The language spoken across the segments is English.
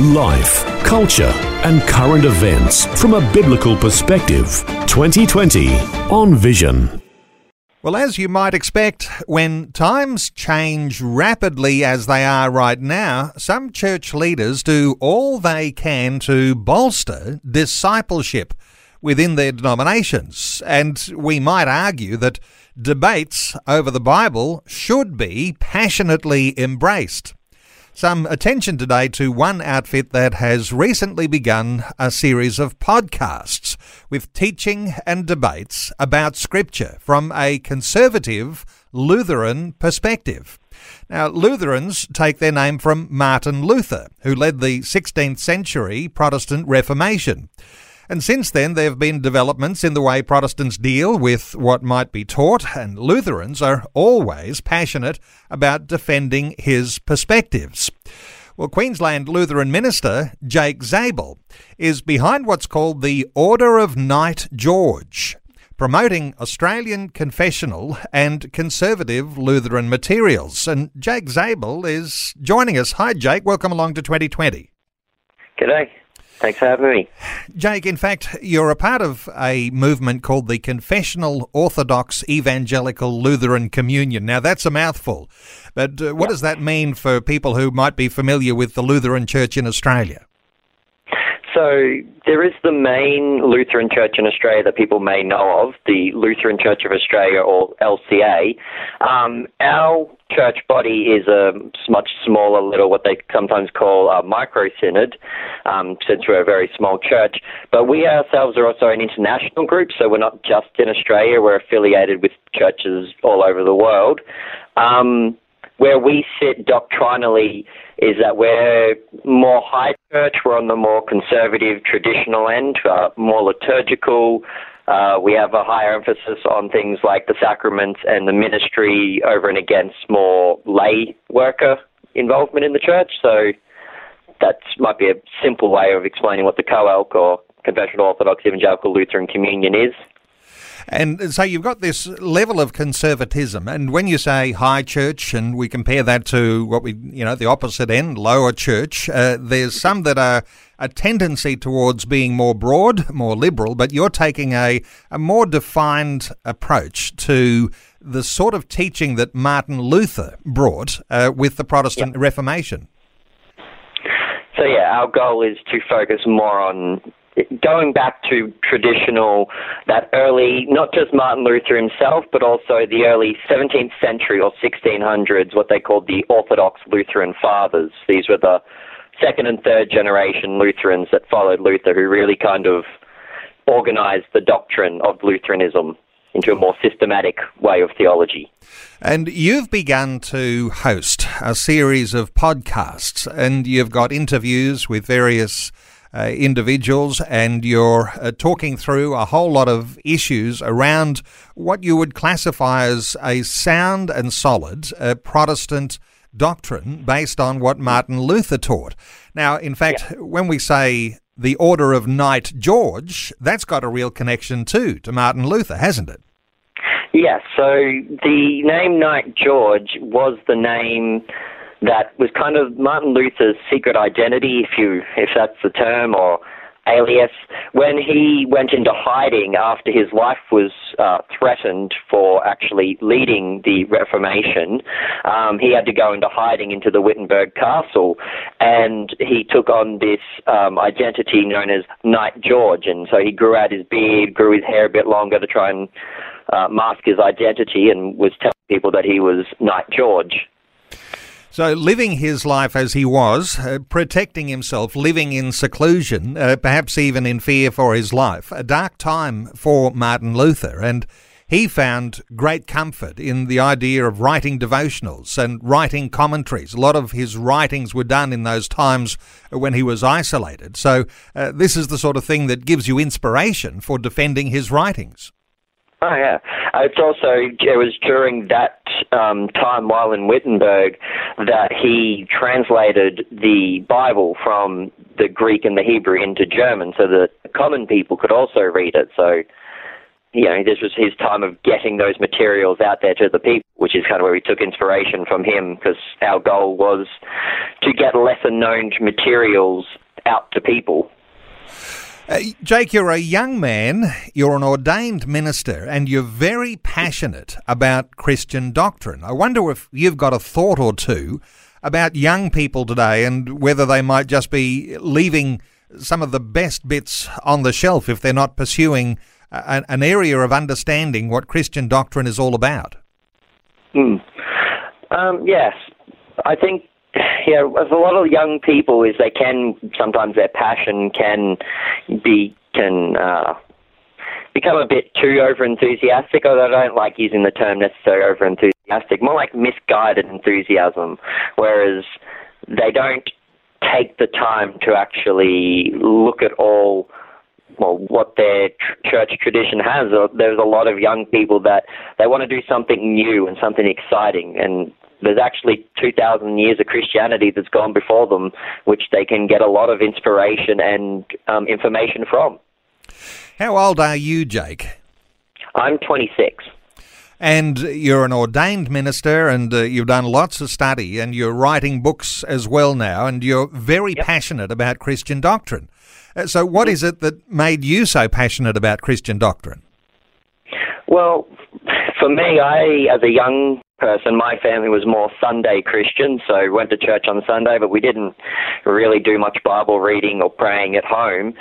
Life, culture, and current events from a biblical perspective. 2020 on Vision. Well, as you might expect, when times change rapidly as they are right now, some church leaders do all they can to bolster discipleship within their denominations. And we might argue that debates over the Bible should be passionately embraced. Some attention today to one outfit that has recently begun a series of podcasts with teaching and debates about Scripture from a conservative Lutheran perspective. Now, Lutherans take their name from Martin Luther, who led the 16th century Protestant Reformation. And since then, there have been developments in the way Protestants deal with what might be taught, and Lutherans are always passionate about defending his perspectives. Well, Queensland Lutheran minister Jake Zabel is behind what's called the Order of Knight George, promoting Australian confessional and conservative Lutheran materials. And Jake Zabel is joining us. Hi, Jake. Welcome along to 2020. G'day. Thanks for having me. Jake, in fact, you're a part of a movement called the Confessional Orthodox Evangelical Lutheran Communion. Now, that's a mouthful, but uh, what does that mean for people who might be familiar with the Lutheran Church in Australia? So there is the main Lutheran Church in Australia that people may know of, the Lutheran Church of Australia or LCA. Um, our church body is a much smaller, little what they sometimes call a micro synod, um, since we're a very small church. But we ourselves are also an international group, so we're not just in Australia. We're affiliated with churches all over the world. Um, where we sit doctrinally is that we're more high church, we're on the more conservative, traditional end, uh, more liturgical. Uh, we have a higher emphasis on things like the sacraments and the ministry over and against more lay worker involvement in the church. So that might be a simple way of explaining what the COELC or Confessional Orthodox Evangelical Lutheran Communion is. And so you've got this level of conservatism, and when you say high church, and we compare that to what we, you know, the opposite end, lower church, uh, there's some that are a tendency towards being more broad, more liberal, but you're taking a, a more defined approach to the sort of teaching that Martin Luther brought uh, with the Protestant yep. Reformation. So, yeah, our goal is to focus more on going back to traditional, that early, not just Martin Luther himself, but also the early 17th century or 1600s, what they called the Orthodox Lutheran Fathers. These were the second and third generation Lutherans that followed Luther, who really kind of organized the doctrine of Lutheranism into a more systematic way of theology. And you've begun to host a series of podcasts, and you've got interviews with various uh, individuals, and you're uh, talking through a whole lot of issues around what you would classify as a sound and solid uh, Protestant doctrine based on what Martin Luther taught. Now, in fact, yeah. when we say the Order of Knight George, that's got a real connection too to Martin Luther, hasn't it? Yes, yeah, so the name Knight George was the name that was kind of Martin Luther's secret identity, if you if that's the term, or alias. When he went into hiding after his life was uh, threatened for actually leading the Reformation, um, he had to go into hiding into the Wittenberg Castle, and he took on this um, identity known as Knight George, and so he grew out his beard, grew his hair a bit longer to try and uh, mask his identity, and was telling people that he was Knight George. So, living his life as he was, uh, protecting himself, living in seclusion, uh, perhaps even in fear for his life, a dark time for Martin Luther. And he found great comfort in the idea of writing devotionals and writing commentaries. A lot of his writings were done in those times when he was isolated. So, uh, this is the sort of thing that gives you inspiration for defending his writings. Oh yeah, it's also it was during that um, time while in Wittenberg that he translated the Bible from the Greek and the Hebrew into German, so that common people could also read it. So, you know, this was his time of getting those materials out there to the people, which is kind of where we took inspiration from him, because our goal was to get lesser known materials out to people. Uh, Jake, you're a young man, you're an ordained minister, and you're very passionate about Christian doctrine. I wonder if you've got a thought or two about young people today and whether they might just be leaving some of the best bits on the shelf if they're not pursuing a, an area of understanding what Christian doctrine is all about. Hmm. Um, yes, I think yeah, as a lot of young people is they can sometimes their passion can be can uh, become a bit too over enthusiastic. Although I don't like using the term necessarily over enthusiastic, more like misguided enthusiasm. Whereas they don't take the time to actually look at all well, what their tr- church tradition has. There's a lot of young people that they want to do something new and something exciting, and there's actually 2,000 years of Christianity that's gone before them, which they can get a lot of inspiration and um, information from. How old are you, Jake? I'm 26. And you're an ordained minister, and uh, you've done lots of study, and you're writing books as well now, and you're very yep. passionate about Christian doctrine. Uh, so, what is it that made you so passionate about Christian doctrine? Well, for me, I, as a young person. My family was more Sunday Christian, so went to church on Sunday, but we didn't really do much Bible reading or praying at home.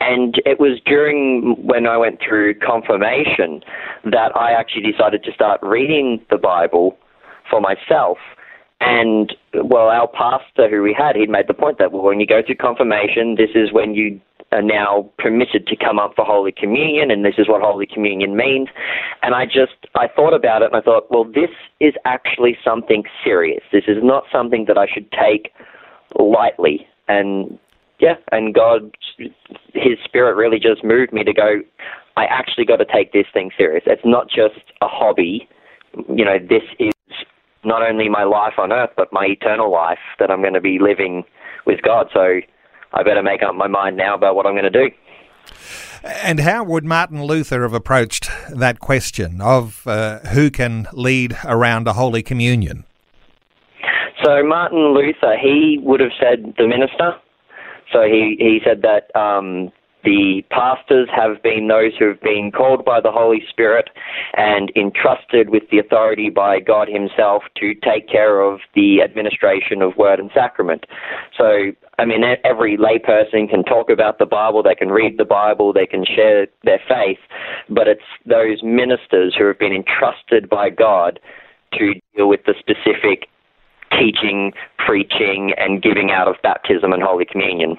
And it was during when I went through confirmation that I actually decided to start reading the Bible for myself. And well, our pastor who we had, he'd made the point that well, when you go through confirmation, this is when you are now permitted to come up for Holy Communion, and this is what Holy Communion means. And I just, I thought about it and I thought, well, this is actually something serious. This is not something that I should take lightly. And yeah, and God, His Spirit really just moved me to go, I actually got to take this thing serious. It's not just a hobby. You know, this is not only my life on earth, but my eternal life that I'm going to be living with God. So I better make up my mind now about what I'm going to do. And how would Martin Luther have approached that question of uh, who can lead around a Holy Communion? So Martin Luther, he would have said the minister. So he, he said that um, the pastors have been those who have been called by the Holy Spirit and entrusted with the authority by God Himself to take care of the administration of word and sacrament. So, I mean, every layperson can talk about the Bible, they can read the Bible, they can share their faith, but it's those ministers who have been entrusted by God to deal with the specific teaching, preaching, and giving out of baptism and Holy Communion.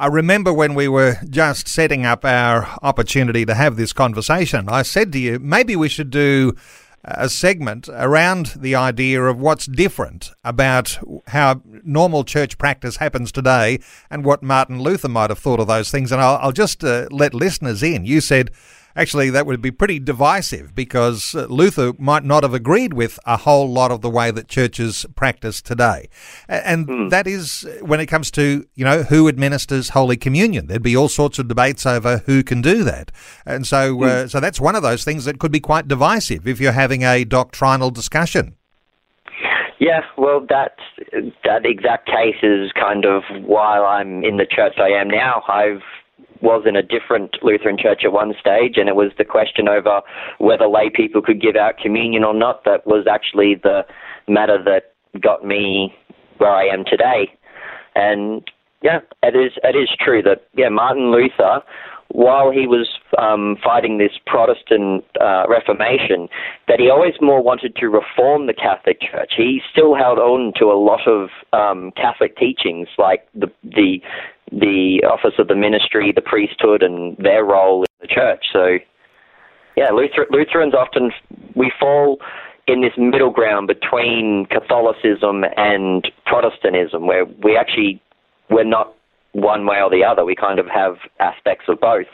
I remember when we were just setting up our opportunity to have this conversation, I said to you, maybe we should do a segment around the idea of what's different about how normal church practice happens today and what Martin Luther might have thought of those things. And I'll, I'll just uh, let listeners in. You said Actually, that would be pretty divisive because uh, Luther might not have agreed with a whole lot of the way that churches practice today. And mm. that is when it comes to, you know, who administers Holy Communion. There'd be all sorts of debates over who can do that. And so, mm. uh, so that's one of those things that could be quite divisive if you're having a doctrinal discussion. Yeah, well, that that exact case is kind of why I'm in the church I am now. I've was in a different Lutheran church at one stage, and it was the question over whether lay people could give out communion or not that was actually the matter that got me where I am today. And yeah, it is it is true that yeah, Martin Luther, while he was um, fighting this Protestant uh, Reformation, that he always more wanted to reform the Catholic Church. He still held on to a lot of um, Catholic teachings, like the the the office of the ministry, the priesthood, and their role in the church. So, yeah, Luther, Lutherans often we fall in this middle ground between Catholicism and Protestantism, where we actually we're not one way or the other. We kind of have aspects of both.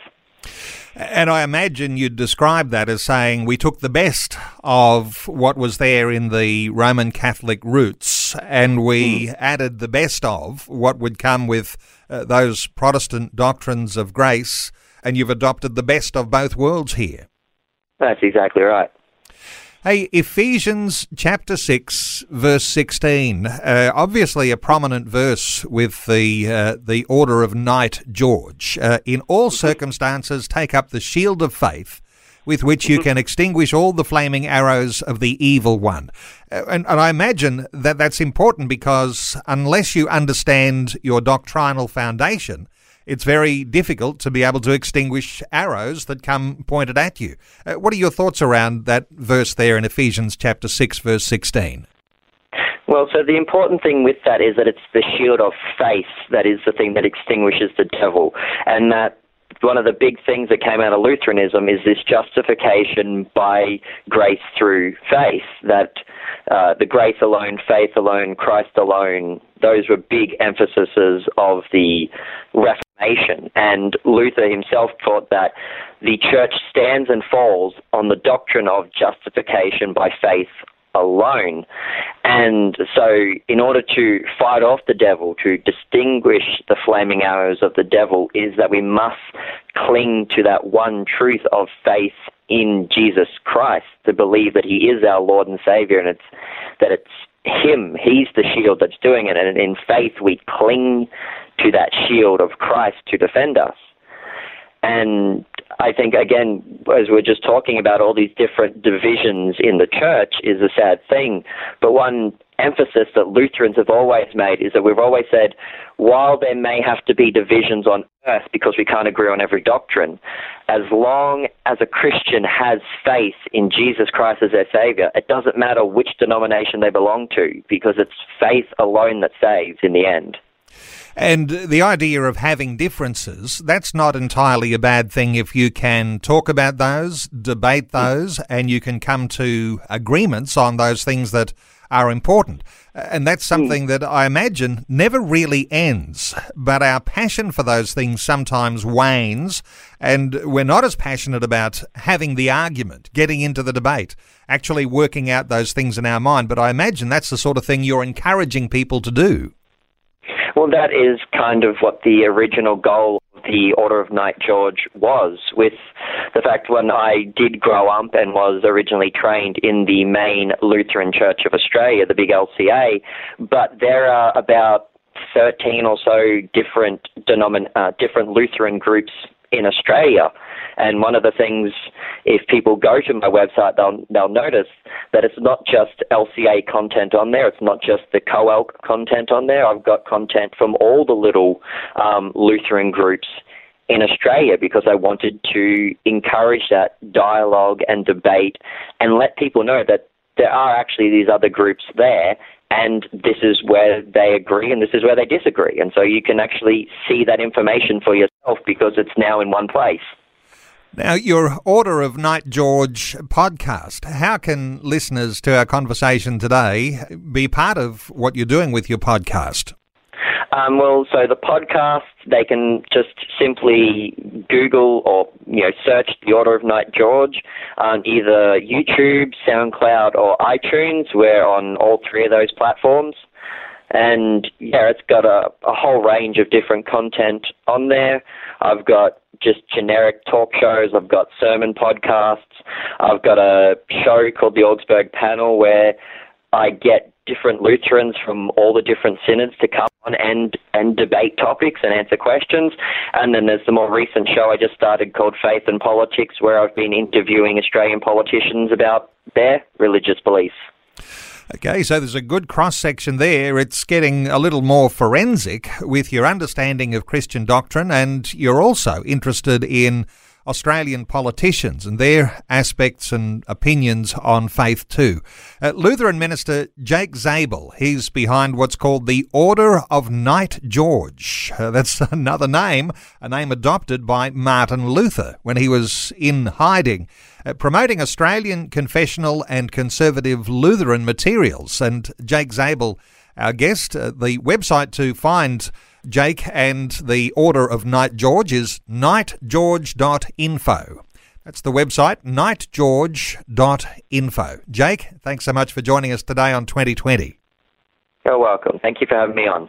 And I imagine you'd describe that as saying we took the best of what was there in the Roman Catholic roots and we mm. added the best of what would come with uh, those Protestant doctrines of grace, and you've adopted the best of both worlds here. That's exactly right. Hey, Ephesians chapter 6, verse 16. Uh, obviously, a prominent verse with the, uh, the order of Knight George. Uh, in all circumstances, take up the shield of faith with which you can extinguish all the flaming arrows of the evil one. Uh, and, and I imagine that that's important because unless you understand your doctrinal foundation, it's very difficult to be able to extinguish arrows that come pointed at you. Uh, what are your thoughts around that verse there in Ephesians chapter 6, verse 16? Well, so the important thing with that is that it's the shield of faith that is the thing that extinguishes the devil, and that one of the big things that came out of Lutheranism is this justification by grace through faith. That uh, the grace alone, faith alone, Christ alone, those were big emphases of the Reformation. And Luther himself taught that the church stands and falls on the doctrine of justification by faith alone. And so, in order to fight off the devil, to distinguish the flaming arrows of the devil, is that we must cling to that one truth of faith in Jesus Christ, to believe that He is our Lord and Savior, and it's that it's Him, He's the shield that's doing it, and in faith we cling to that shield of Christ to defend us. And I think, again, as we're just talking about all these different divisions in the church is a sad thing. But one emphasis that Lutherans have always made is that we've always said, while there may have to be divisions on earth because we can't agree on every doctrine, as long as a Christian has faith in Jesus Christ as their Savior, it doesn't matter which denomination they belong to because it's faith alone that saves in the end. And the idea of having differences, that's not entirely a bad thing if you can talk about those, debate those, and you can come to agreements on those things that are important. And that's hmm. something that I imagine never really ends. But our passion for those things sometimes wanes, and we're not as passionate about having the argument, getting into the debate, actually working out those things in our mind. But I imagine that's the sort of thing you're encouraging people to do. Well, that is kind of what the original goal of the Order of Knight George was, with the fact when I did grow up and was originally trained in the main Lutheran Church of Australia, the big LCA, but there are about 13 or so different denomin- uh, different Lutheran groups in Australia. And one of the things, if people go to my website, they'll they'll notice that it's not just LCA content on there. It's not just the COELC content on there. I've got content from all the little um, Lutheran groups in Australia because I wanted to encourage that dialogue and debate and let people know that there are actually these other groups there and this is where they agree and this is where they disagree. And so you can actually see that information for yourself because it's now in one place. Now, your Order of Knight George podcast, how can listeners to our conversation today be part of what you're doing with your podcast? Um, well, so the podcast, they can just simply Google or you know search the Order of Knight George on either YouTube, SoundCloud, or iTunes. We're on all three of those platforms, and yeah, it's got a, a whole range of different content on there. I've got just generic talk shows. I've got sermon podcasts. I've got a show called the Augsburg Panel where I get different Lutherans from all the different synods to come on and, and debate topics and answer questions. And then there's the more recent show I just started called Faith and Politics, where I've been interviewing Australian politicians about their religious beliefs. Okay, so there's a good cross section there. It's getting a little more forensic with your understanding of Christian doctrine, and you're also interested in Australian politicians and their aspects and opinions on faith too. Uh, Lutheran minister Jake Zabel, he's behind what's called the Order of Knight George. Uh, that's another name, a name adopted by Martin Luther when he was in hiding. Uh, promoting Australian confessional and conservative Lutheran materials. And Jake Zabel, our guest, uh, the website to find Jake and the Order of Knight George is knightgeorge.info. That's the website, knightgeorge.info. Jake, thanks so much for joining us today on 2020. You're welcome. Thank you for having me on.